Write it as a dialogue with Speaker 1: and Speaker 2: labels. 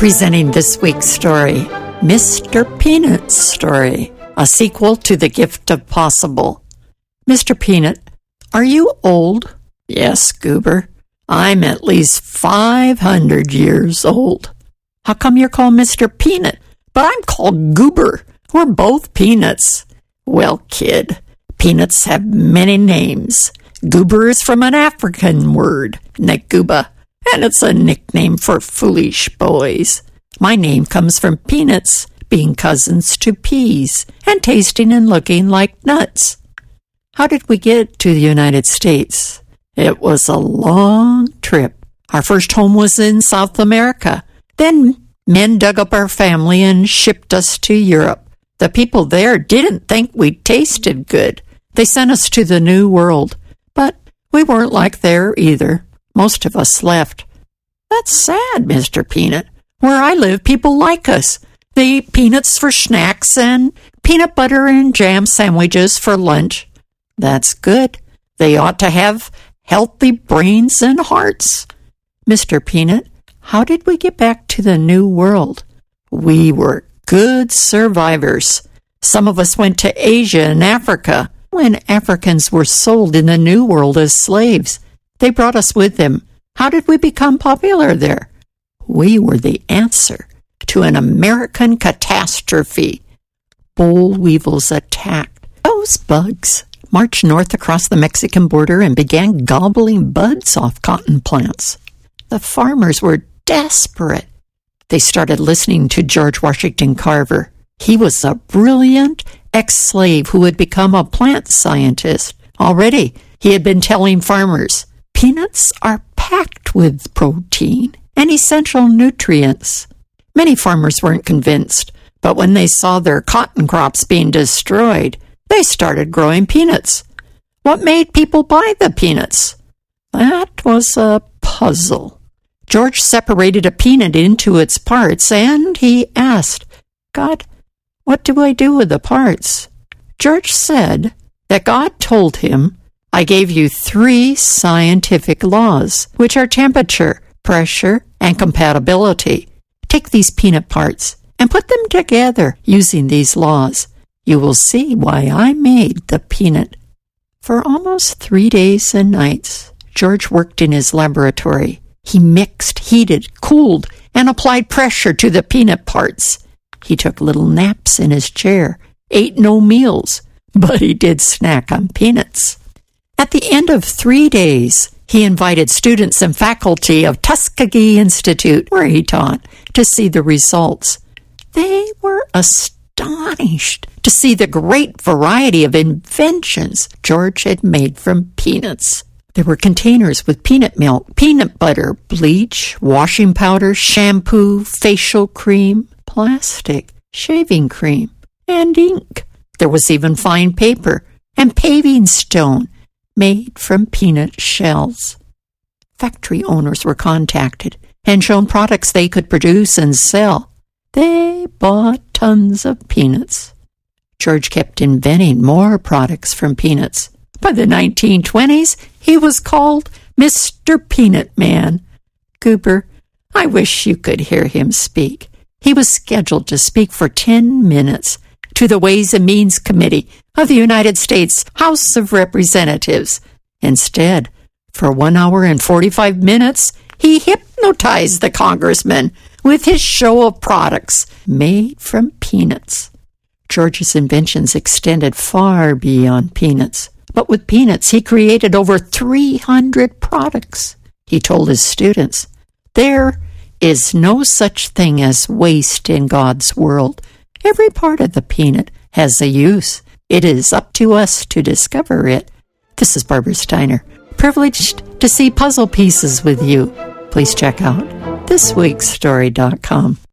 Speaker 1: Presenting this week's story Mr. Peanut's Story, a sequel to The Gift of Possible. Mr. Peanut, are you old? Yes, Goober. I'm at least 500 years old. How come you're called Mr. Peanut? But I'm called Goober. We're both peanuts. Well, kid, peanuts have many names. Goober is from an African word, Naguba, and it's a nickname for foolish boys. My name comes from peanuts being cousins to peas and tasting and looking like nuts. How did we get to the United States? It was a long trip. Our first home was in South America. Then men dug up our family and shipped us to Europe. The people there didn't think we tasted good. They sent us to the New World. But we weren't like there either. Most of us left. That's sad, Mr. Peanut. Where I live, people like us. They eat peanuts for snacks and peanut butter and jam sandwiches for lunch. That's good. They ought to have healthy brains and hearts. Mr. Peanut, how did we get back to the New World? We were good survivors. Some of us went to Asia and Africa when Africans were sold in the New World as slaves. They brought us with them. How did we become popular there? We were the answer to an American catastrophe. Boll weevils attacked. Those bugs marched north across the Mexican border and began gobbling buds off cotton plants. The farmers were desperate. They started listening to George Washington Carver. He was a brilliant ex slave who had become a plant scientist. Already, he had been telling farmers peanuts are packed with protein and essential nutrients. Many farmers weren't convinced, but when they saw their cotton crops being destroyed, they started growing peanuts. What made people buy the peanuts? That was a puzzle. George separated a peanut into its parts and he asked, God, what do I do with the parts? George said that God told him, I gave you three scientific laws, which are temperature, pressure, and compatibility. Take these peanut parts and put them together using these laws. You will see why I made the peanut. For almost three days and nights, George worked in his laboratory. He mixed, heated, cooled, and applied pressure to the peanut parts. He took little naps in his chair, ate no meals, but he did snack on peanuts. At the end of three days, he invited students and faculty of Tuskegee Institute, where he taught, to see the results. They were astonished to see the great variety of inventions George had made from peanuts. There were containers with peanut milk, peanut butter, bleach, washing powder, shampoo, facial cream, plastic, shaving cream, and ink. There was even fine paper and paving stone made from peanut shells. Factory owners were contacted and shown products they could produce and sell. They bought tons of peanuts. George kept inventing more products from peanuts. By the 1920s, he was called Mr. Peanut Man. Goober, I wish you could hear him speak. He was scheduled to speak for 10 minutes to the Ways and Means Committee of the United States House of Representatives. Instead, for one hour and 45 minutes, he hypnotized the congressman with his show of products made from peanuts. George's inventions extended far beyond peanuts, but with peanuts, he created over 300 products. He told his students, There is no such thing as waste in God's world. Every part of the peanut has a use. It is up to us to discover it. This is Barbara Steiner, privileged to see puzzle pieces with you. Please check out thisweekstory.com.